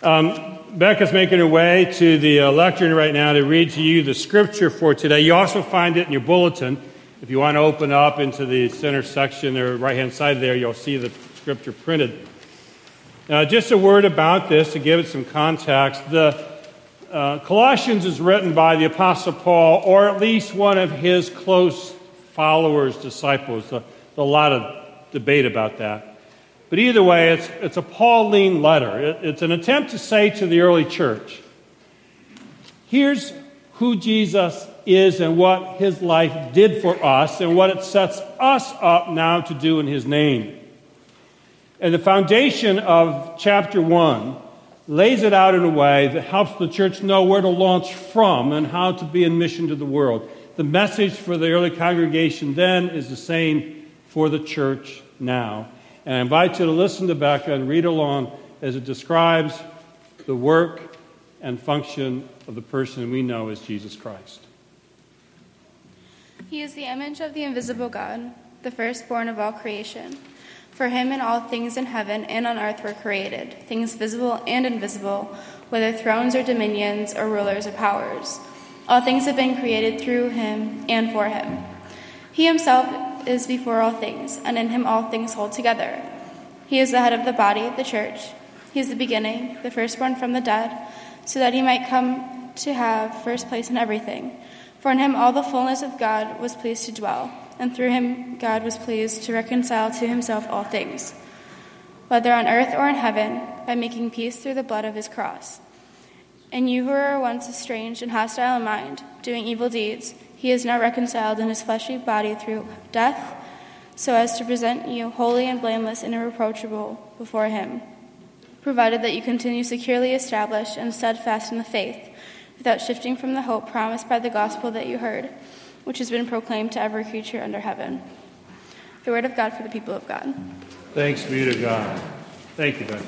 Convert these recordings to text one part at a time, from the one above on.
Um, Becca's making her way to the uh, lectern right now to read to you the scripture for today. You also find it in your bulletin. If you want to open up into the center section or right hand side there, you'll see the scripture printed. Now, just a word about this to give it some context. The uh, Colossians is written by the Apostle Paul, or at least one of his close followers, disciples. There's a lot of debate about that. But either way, it's, it's a Pauline letter. It, it's an attempt to say to the early church here's who Jesus is and what his life did for us and what it sets us up now to do in his name. And the foundation of chapter 1 lays it out in a way that helps the church know where to launch from and how to be in mission to the world. The message for the early congregation then is the same for the church now. And I invite you to listen to Becca and read along as it describes the work and function of the person we know as Jesus Christ. He is the image of the invisible God, the firstborn of all creation. For him and all things in heaven and on earth were created, things visible and invisible, whether thrones or dominions or rulers or powers. All things have been created through him and for him. He himself is before all things, and in him all things hold together. He is the head of the body, the church. He is the beginning, the firstborn from the dead, so that he might come to have first place in everything. For in him all the fullness of God was pleased to dwell, and through him God was pleased to reconcile to himself all things, whether on earth or in heaven, by making peace through the blood of his cross. And you who were once estranged and hostile in mind, doing evil deeds, he is now reconciled in his fleshly body through death, so as to present you holy and blameless and irreproachable before him, provided that you continue securely established and steadfast in the faith, without shifting from the hope promised by the gospel that you heard, which has been proclaimed to every creature under heaven. The word of God for the people of God. Thanks be to God. Thank you, Ben.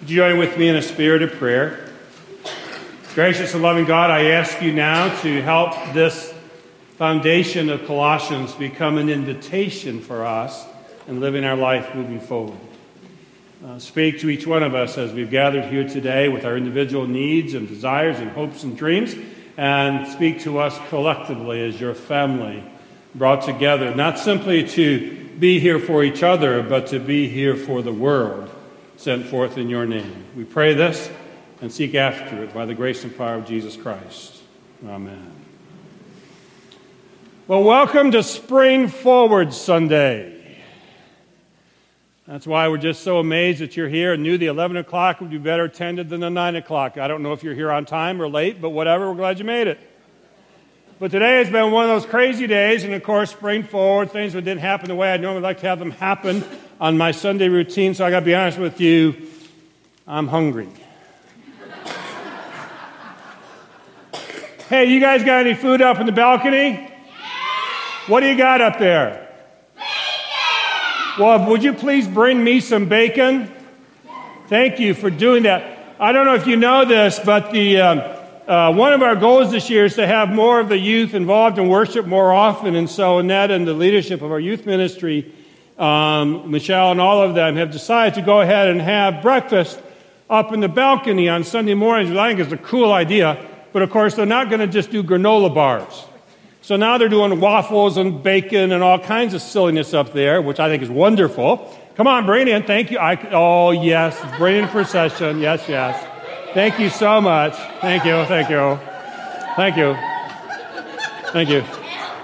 Would you join with me in a spirit of prayer? Gracious and loving God, I ask you now to help this foundation of Colossians become an invitation for us in living our life moving forward. Uh, speak to each one of us as we've gathered here today with our individual needs and desires and hopes and dreams, and speak to us collectively as your family brought together, not simply to be here for each other, but to be here for the world sent forth in your name. We pray this and seek after it by the grace and power of Jesus Christ. Amen. Well, welcome to Spring Forward Sunday. That's why we're just so amazed that you're here and knew the 11 o'clock would be better attended than the 9 o'clock. I don't know if you're here on time or late, but whatever, we're glad you made it. But today has been one of those crazy days, and of course, Spring Forward, things that didn't happen the way I'd normally like to have them happen on my Sunday routine, so I got to be honest with you, I'm hungry. hey, you guys got any food up in the balcony? What do you got up there? Bacon! Well, would you please bring me some bacon? Thank you for doing that. I don't know if you know this, but the, um, uh, one of our goals this year is to have more of the youth involved in worship more often. And so, Annette and the leadership of our youth ministry, um, Michelle and all of them, have decided to go ahead and have breakfast up in the balcony on Sunday mornings, which I think is a cool idea. But of course, they're not going to just do granola bars. So now they're doing waffles and bacon and all kinds of silliness up there, which I think is wonderful. Come on, bring in. Thank you. I, oh, yes. Bring in procession. Yes, yes. Thank you so much. Thank you. Thank you. Thank you. Thank you.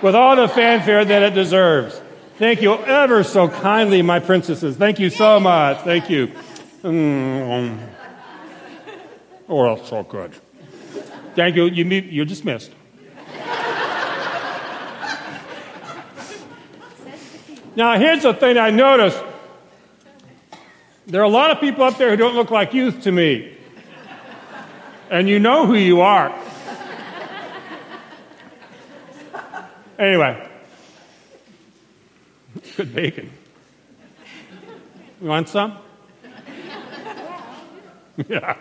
With all the fanfare that it deserves. Thank you ever so kindly, my princesses. Thank you so much. Thank you. Mm. Oh, that's so good. Thank you. you you're dismissed. Now, here's the thing I noticed there are a lot of people up there who don't look like youth to me. And you know who you are. Anyway, good bacon. You want some? yeah.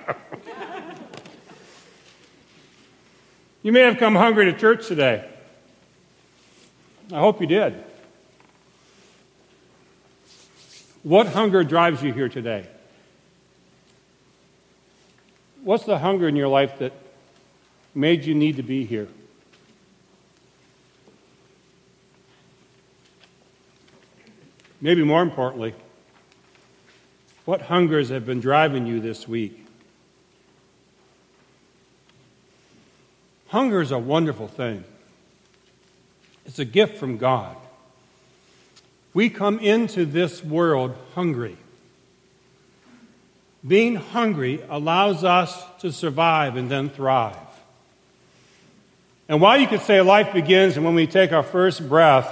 You may have come hungry to church today. I hope you did. What hunger drives you here today? what's the hunger in your life that made you need to be here? Maybe more importantly, what hungers have been driving you this week? Hunger is a wonderful thing. It's a gift from God. We come into this world hungry. Being hungry allows us to survive and then thrive. And while you could say life begins and when we take our first breath,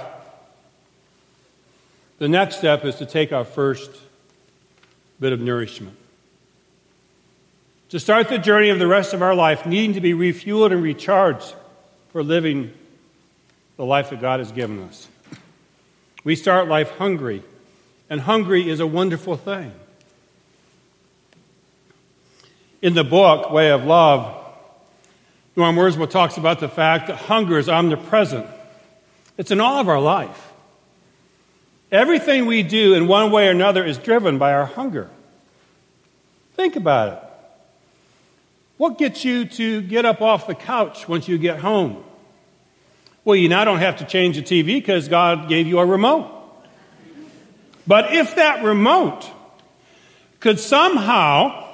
the next step is to take our first bit of nourishment. To start the journey of the rest of our life, needing to be refueled and recharged for living the life that God has given us. We start life hungry, and hungry is a wonderful thing. In the book, Way of Love, Norman Wirzba talks about the fact that hunger is omnipresent. It's in all of our life. Everything we do in one way or another is driven by our hunger. Think about it. What gets you to get up off the couch once you get home? Well, you now don't have to change the TV because God gave you a remote. But if that remote could somehow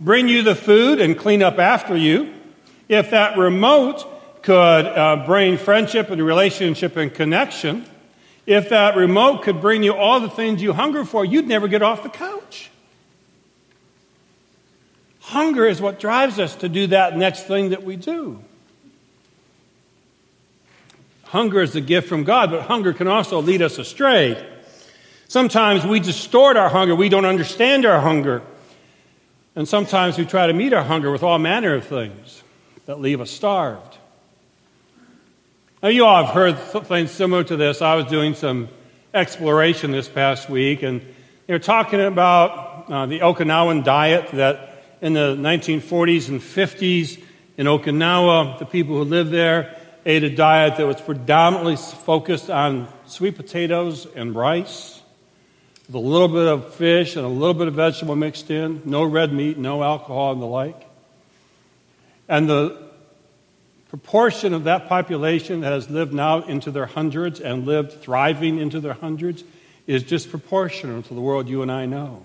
bring you the food and clean up after you, if that remote could uh, bring friendship and relationship and connection, if that remote could bring you all the things you hunger for, you'd never get off the couch. Hunger is what drives us to do that next thing that we do. Hunger is a gift from God, but hunger can also lead us astray. Sometimes we distort our hunger, we don't understand our hunger. And sometimes we try to meet our hunger with all manner of things that leave us starved. Now, you all have heard things similar to this. I was doing some exploration this past week, and they were talking about uh, the Okinawan diet that in the 1940s and 50s in Okinawa, the people who lived there ate a diet that was predominantly focused on sweet potatoes and rice, with a little bit of fish and a little bit of vegetable mixed in, no red meat, no alcohol, and the like. And the proportion of that population that has lived now into their hundreds and lived thriving into their hundreds is disproportional to the world you and I know.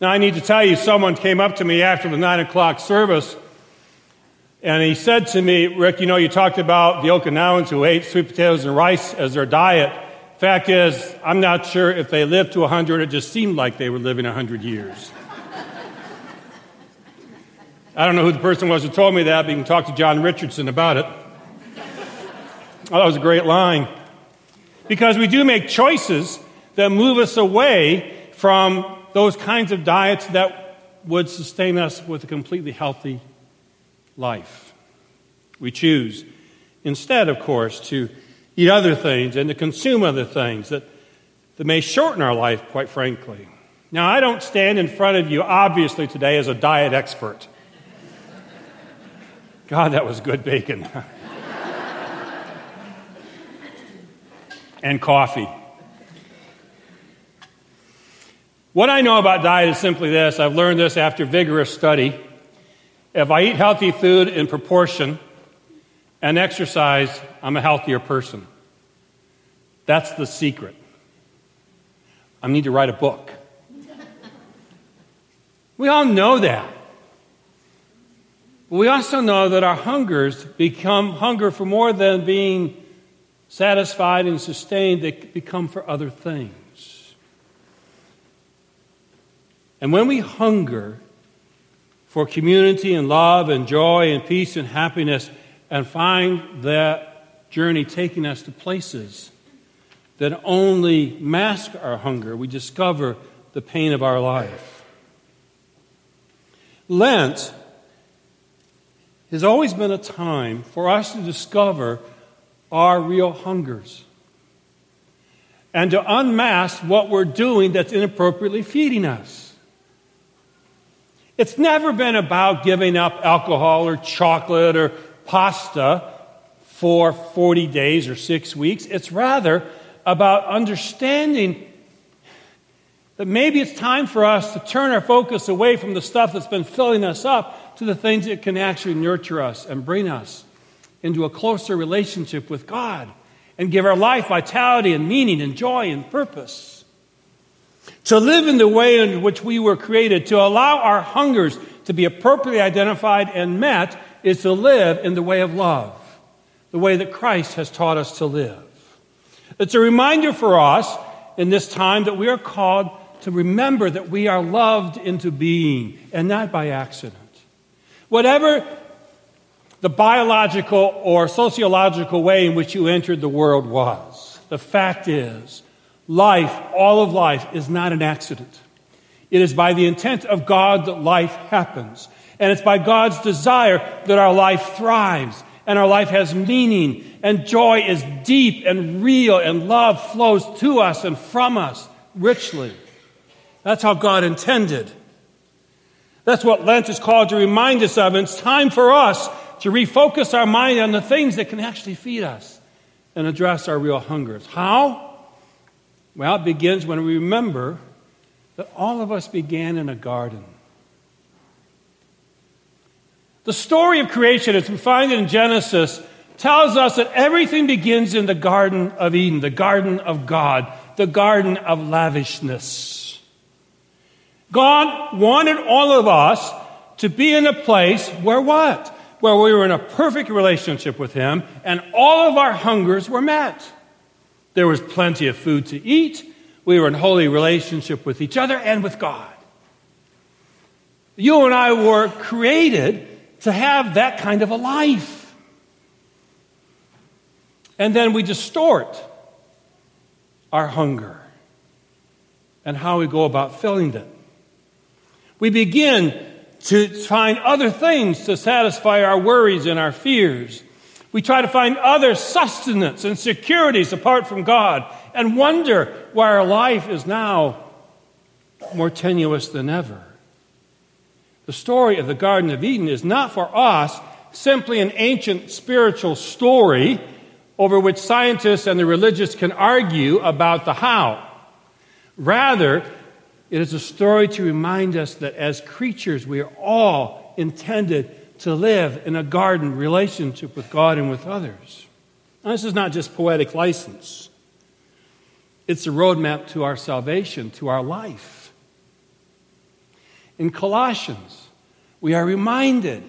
Now, I need to tell you, someone came up to me after the nine o'clock service and he said to me, Rick, you know, you talked about the Okinawans who ate sweet potatoes and rice as their diet. Fact is, I'm not sure if they lived to 100, it just seemed like they were living 100 years. I don't know who the person was who told me that, but you can talk to John Richardson about it. Oh, that was a great line. Because we do make choices that move us away from those kinds of diets that would sustain us with a completely healthy life. We choose instead, of course, to eat other things and to consume other things that, that may shorten our life, quite frankly. Now, I don't stand in front of you, obviously, today as a diet expert. God, that was good bacon. and coffee. What I know about diet is simply this I've learned this after vigorous study. If I eat healthy food in proportion and exercise, I'm a healthier person. That's the secret. I need to write a book. We all know that. We also know that our hungers become hunger for more than being satisfied and sustained, they become for other things. And when we hunger for community and love and joy and peace and happiness and find that journey taking us to places that only mask our hunger, we discover the pain of our life. Lent has always been a time for us to discover our real hungers and to unmask what we're doing that's inappropriately feeding us. It's never been about giving up alcohol or chocolate or pasta for 40 days or six weeks. It's rather about understanding that maybe it's time for us to turn our focus away from the stuff that's been filling us up to the things that can actually nurture us and bring us into a closer relationship with God and give our life vitality and meaning and joy and purpose. To live in the way in which we were created, to allow our hungers to be appropriately identified and met, is to live in the way of love, the way that Christ has taught us to live. It's a reminder for us in this time that we are called to remember that we are loved into being and not by accident. Whatever the biological or sociological way in which you entered the world was, the fact is, life, all of life, is not an accident. It is by the intent of God that life happens. And it's by God's desire that our life thrives and our life has meaning and joy is deep and real and love flows to us and from us richly. That's how God intended. That's what Lent is called to remind us of. And it's time for us to refocus our mind on the things that can actually feed us and address our real hungers. How? Well, it begins when we remember that all of us began in a garden. The story of creation, as we find it in Genesis, tells us that everything begins in the Garden of Eden, the garden of God, the garden of lavishness. God wanted all of us to be in a place where what? Where we were in a perfect relationship with Him and all of our hungers were met. There was plenty of food to eat. We were in holy relationship with each other and with God. You and I were created to have that kind of a life. And then we distort our hunger and how we go about filling it. We begin to find other things to satisfy our worries and our fears. We try to find other sustenance and securities apart from God and wonder why our life is now more tenuous than ever. The story of the Garden of Eden is not for us simply an ancient spiritual story over which scientists and the religious can argue about the how. Rather, it is a story to remind us that as creatures, we are all intended to live in a garden relationship with God and with others. Now, this is not just poetic license, it's a roadmap to our salvation, to our life. In Colossians, we are reminded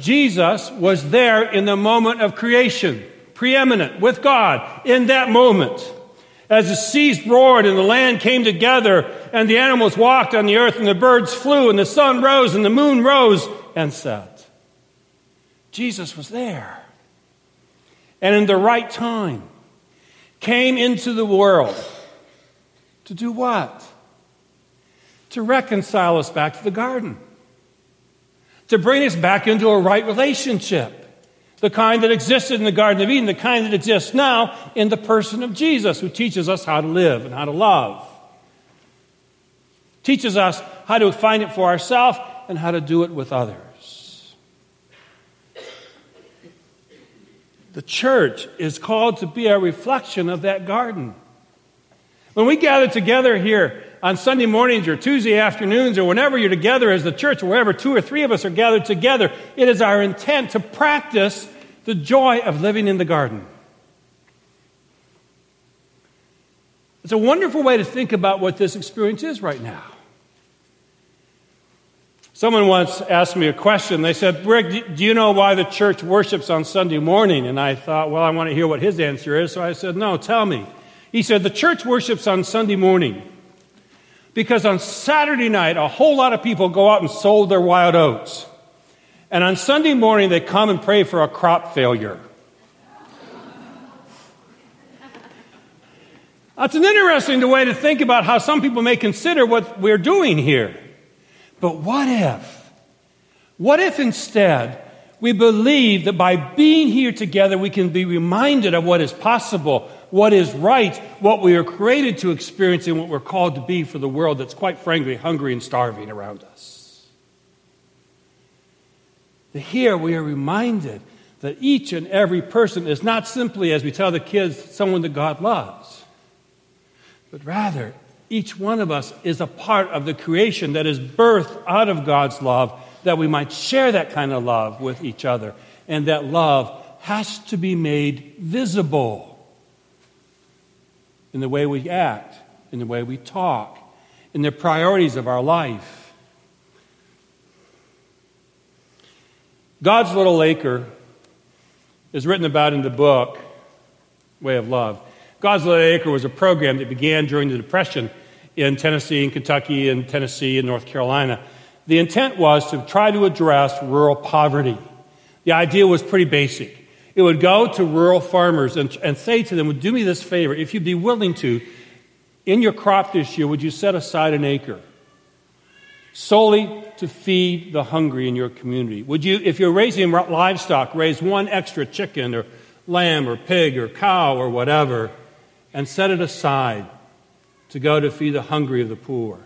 Jesus was there in the moment of creation, preeminent with God in that moment as the seas roared and the land came together and the animals walked on the earth and the birds flew and the sun rose and the moon rose and set. Jesus was there. And in the right time, came into the world to do what? To reconcile us back to the garden. To bring us back into a right relationship the kind that existed in the Garden of Eden, the kind that exists now in the person of Jesus, who teaches us how to live and how to love. Teaches us how to find it for ourselves and how to do it with others. The church is called to be a reflection of that garden. When we gather together here on Sunday mornings or Tuesday afternoons or whenever you're together as the church, wherever two or three of us are gathered together, it is our intent to practice the joy of living in the garden. It's a wonderful way to think about what this experience is right now. Someone once asked me a question. They said, Rick, do you know why the church worships on Sunday morning? And I thought, well, I want to hear what his answer is. So I said, no, tell me. He said, the church worships on Sunday morning because on Saturday night, a whole lot of people go out and sold their wild oats. And on Sunday morning, they come and pray for a crop failure. That's an interesting way to think about how some people may consider what we're doing here. But what if? What if instead we believe that by being here together, we can be reminded of what is possible, what is right, what we are created to experience, and what we're called to be for the world that's quite frankly hungry and starving around us? That Here we are reminded that each and every person is not simply, as we tell the kids, someone that God loves, but rather Each one of us is a part of the creation that is birthed out of God's love, that we might share that kind of love with each other. And that love has to be made visible in the way we act, in the way we talk, in the priorities of our life. God's little acre is written about in the book Way of Love. God's Little Acre was a program that began during the Depression in Tennessee and Kentucky and Tennessee and North Carolina. The intent was to try to address rural poverty. The idea was pretty basic. It would go to rural farmers and, and say to them, Do me this favor, if you'd be willing to, in your crop this year, would you set aside an acre solely to feed the hungry in your community? Would you, if you're raising livestock, raise one extra chicken or lamb or pig or cow or whatever and set it aside to go to feed the hungry of the poor?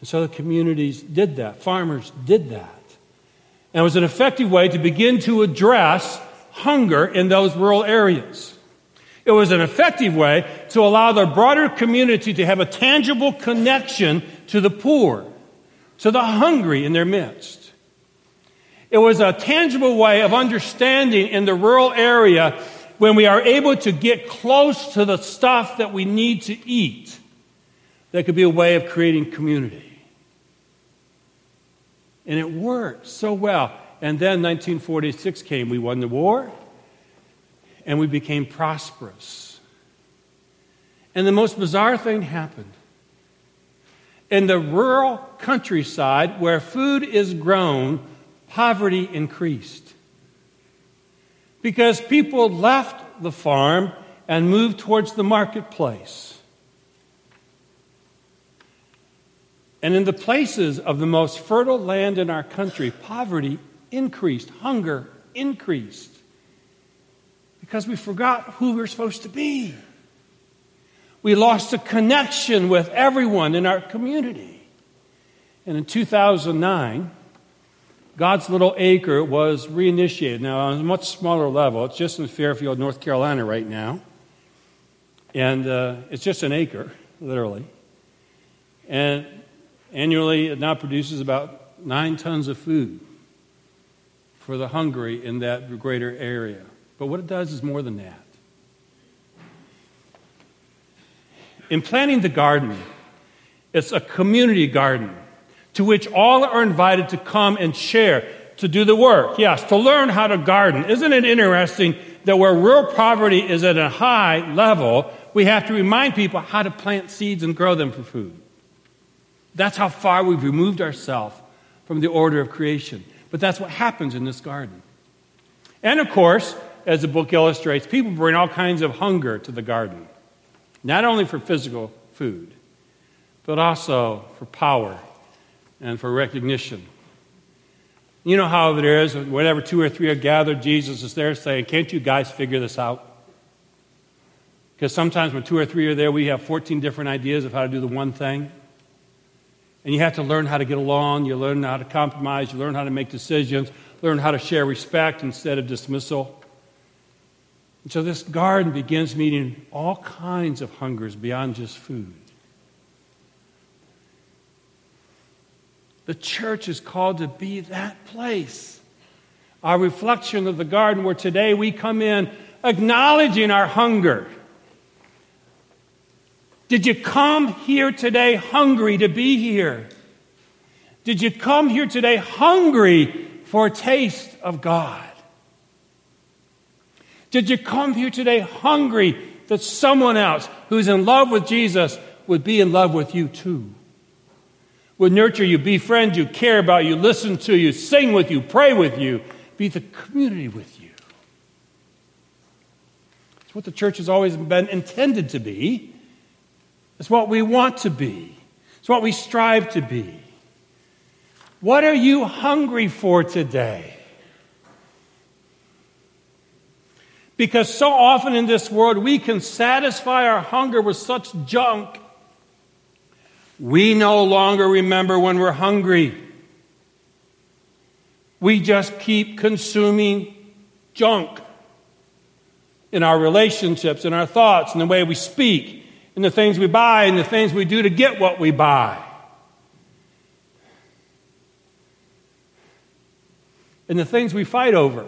And so the communities did that, farmers did that. And it was an effective way to begin to address hunger in those rural areas. It was an effective way to allow the broader community to have a tangible connection to the poor, to the hungry in their midst. It was a tangible way of understanding in the rural area when we are able to get close to the stuff that we need to eat. That could be a way of creating community. And it worked so well. And then 1946 came. We won the war, and we became prosperous. And the most bizarre thing happened. In the rural countryside where food is grown, poverty increased. Because people left the farm and moved towards the marketplace. And in the places of the most fertile land in our country, poverty increased, hunger increased, because we forgot who we we're supposed to be. We lost a connection with everyone in our community. And in 2009, God's Little Acre was reinitiated. Now, on a much smaller level, it's just in Fairfield, North Carolina right now. And uh, it's just an acre, literally. And Annually, it now produces about nine tons of food for the hungry in that greater area. But what it does is more than that. In planting the garden, it's a community garden to which all are invited to come and share, to do the work. Yes, to learn how to garden. Isn't it interesting that where rural poverty is at a high level, we have to remind people how to plant seeds and grow them for food? That's how far we've removed ourselves from the order of creation. But that's what happens in this garden. And of course, as the book illustrates, people bring all kinds of hunger to the garden, not only for physical food, but also for power and for recognition. You know how it is, whenever two or three are gathered, Jesus is there saying, Can't you guys figure this out? Because sometimes when two or three are there, we have 14 different ideas of how to do the one thing. And you have to learn how to get along, you learn how to compromise, you learn how to make decisions, learn how to share respect instead of dismissal. And so this garden begins meeting all kinds of hungers beyond just food. The church is called to be that place. Our reflection of the garden where today we come in acknowledging our hunger did you come here today hungry to be here? Did you come here today hungry for a taste of God? Did you come here today hungry that someone else who's in love with Jesus would be in love with you too? Would nurture you, befriend you, care about you, listen to you, sing with you, pray with you, be the community with you. It's what the church has always been intended to be. It's what we want to be, it's what we strive to be. What are you hungry for today? Because so often in this world, we can satisfy our hunger with such junk. We no longer remember when we're hungry. We just keep consuming junk in our relationships, in our thoughts, in the way we speak, in the things we buy in the things we do to get what we buy. And the things we fight over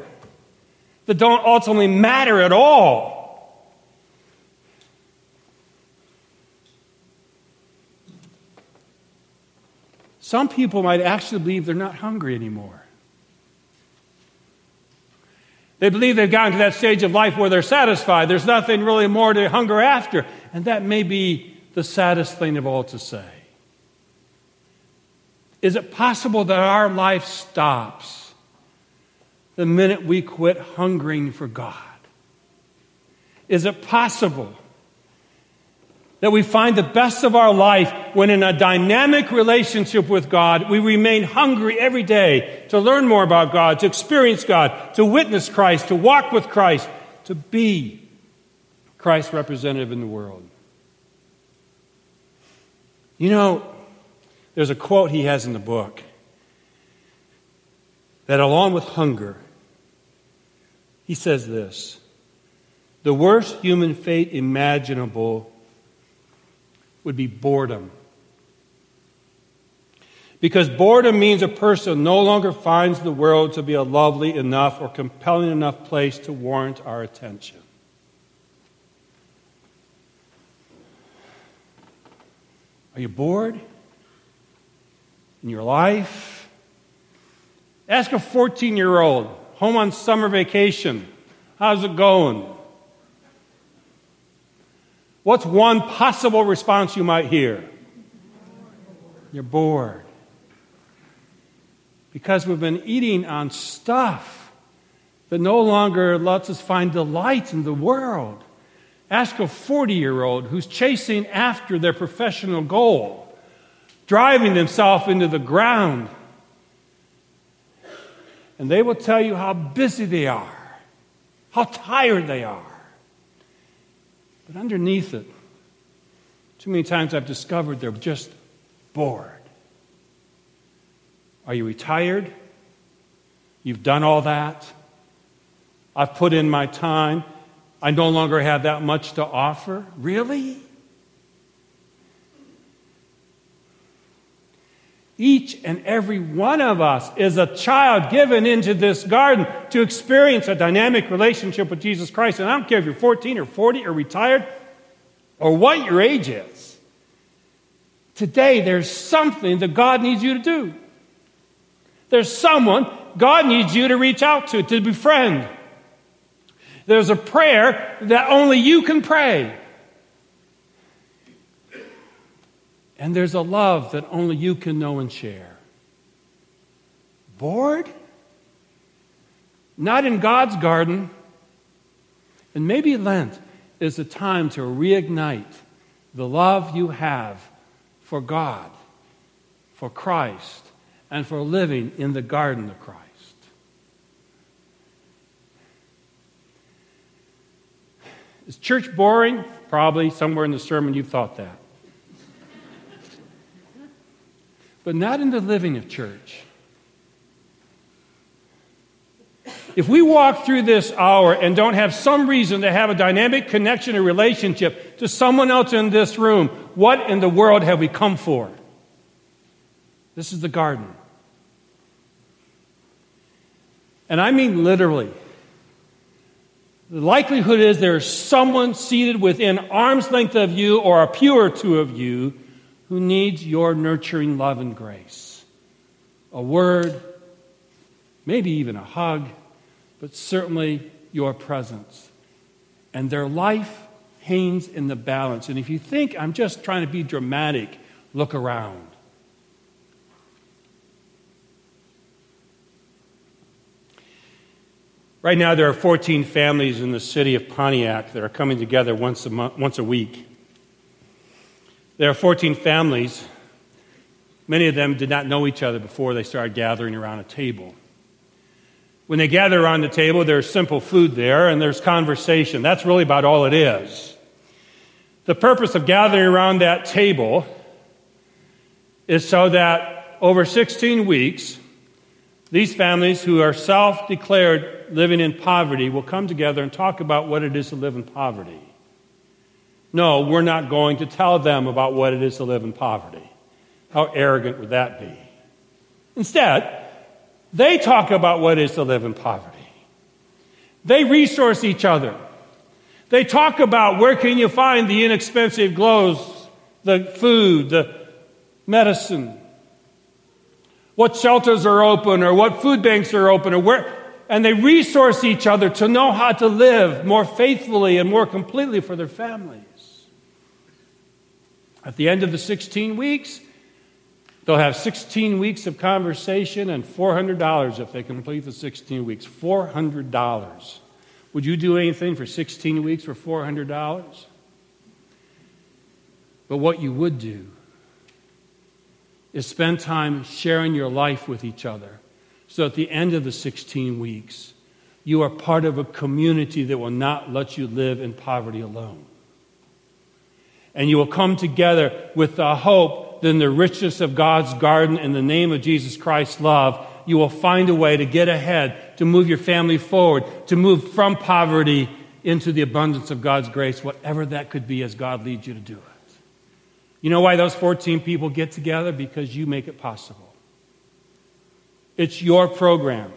that don't ultimately matter at all. Some people might actually believe they're not hungry anymore. They believe they've gotten to that stage of life where they're satisfied. There's nothing really more to hunger after. And that may be the saddest thing of all to say. Is it possible that our life stops the minute we quit hungering for God? Is it possible that we find the best of our life when in a dynamic relationship with God, we remain hungry every day to learn more about God, to experience God, to witness Christ, to walk with Christ, to be Christ's representative in the world. You know, there's a quote he has in the book that along with hunger, he says this the worst human fate imaginable would be boredom. Because boredom means a person no longer finds the world to be a lovely enough or compelling enough place to warrant our attention. Are you bored in your life? Ask a 14 year old home on summer vacation. How's it going? What's one possible response you might hear? You're bored. Because we've been eating on stuff that no longer lets us find delight in the world. Ask a 40 year old who's chasing after their professional goal, driving themselves into the ground. And they will tell you how busy they are, how tired they are. But underneath it, too many times I've discovered they're just bored. Are you retired? You've done all that? I've put in my time. I no longer have that much to offer? Really? Each and every one of us is a child given into this garden to experience a dynamic relationship with Jesus Christ. And I don't care if you're 14 or 40 or retired or what your age is. Today, there's something that God needs you to do. There's someone God needs you to reach out to, to befriend. There's a prayer that only you can pray. And there's a love that only you can know and share. Bored? Not in God's garden. And maybe Lent is a time to reignite the love you have for God, for Christ, and for living in the garden of Christ. Is church boring? Probably somewhere in the sermon you've thought that but not in the living of church. If we walk through this hour and don't have some reason to have a dynamic connection or relationship to someone else in this room, what in the world have we come for? This is the garden. And I mean literally. The likelihood is there's someone seated within arm's length of you or a pew or two of you who needs your nurturing love and grace. A word, maybe even a hug, but certainly your presence. And their life hangs in the balance. And if you think I'm just trying to be dramatic, look around. Right now, there are 14 families in the city of Pontiac that are coming together once a, month, once a week there are 14 families. Many of them did not know each other before they started gathering around a table. When they gather around the table, there's simple food there and there's conversation. That's really about all it is. The purpose of gathering around that table is so that over 16 weeks, these families who are self declared living in poverty will come together and talk about what it is to live in poverty. No, we're not going to tell them about what it is to live in poverty. How arrogant would that be? Instead, they talk about what it is to live in poverty. They resource each other. They talk about where can you find the inexpensive clothes, the food, the medicine, what shelters are open or what food banks are open or where and they resource each other to know how to live more faithfully and more completely for their families. At the end of the 16 weeks, they'll have 16 weeks of conversation and $400 if they complete the 16 weeks. $400. Would you do anything for 16 weeks for $400? But what you would do is spend time sharing your life with each other. So at the end of the 16 weeks, you are part of a community that will not let you live in poverty alone. And you will come together with the hope that in the richness of God's garden, in the name of Jesus Christ's love, you will find a way to get ahead, to move your family forward, to move from poverty into the abundance of God's grace, whatever that could be as God leads you to do it. You know why those 14 people get together? Because you make it possible. It's your program.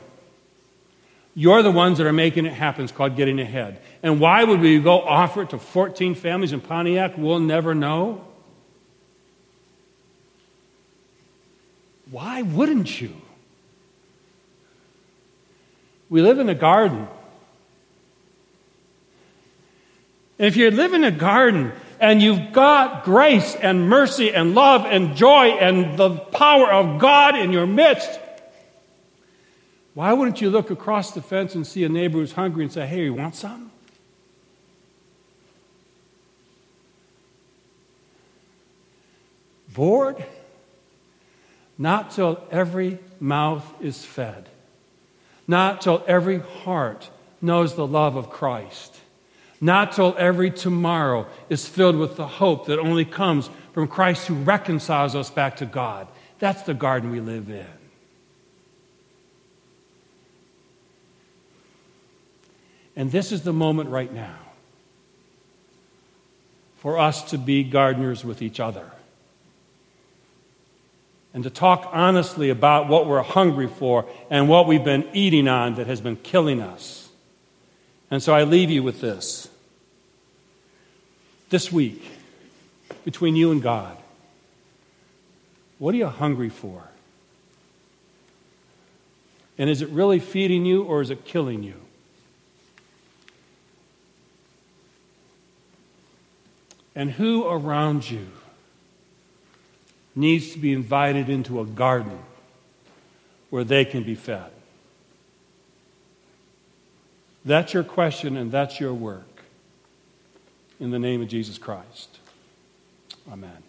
You're the ones that are making it happen. It's called getting ahead. And why would we go offer it to 14 families in Pontiac? We'll never know. Why wouldn't you? We live in a garden. And if you live in a garden and you've got grace and mercy and love and joy and the power of God in your midst, why wouldn't you look across the fence and see a neighbor who's hungry and say, hey, you want some? Bored? Not till every mouth is fed. Not till every heart knows the love of Christ. Not till every tomorrow is filled with the hope that only comes from Christ who reconciles us back to God. That's the garden we live in. And this is the moment right now for us to be gardeners with each other and to talk honestly about what we're hungry for and what we've been eating on that has been killing us. And so I leave you with this. This week, between you and God, what are you hungry for? And is it really feeding you or is it killing you? And who around you needs to be invited into a garden where they can be fed? That's your question and that's your work. In the name of Jesus Christ. Amen.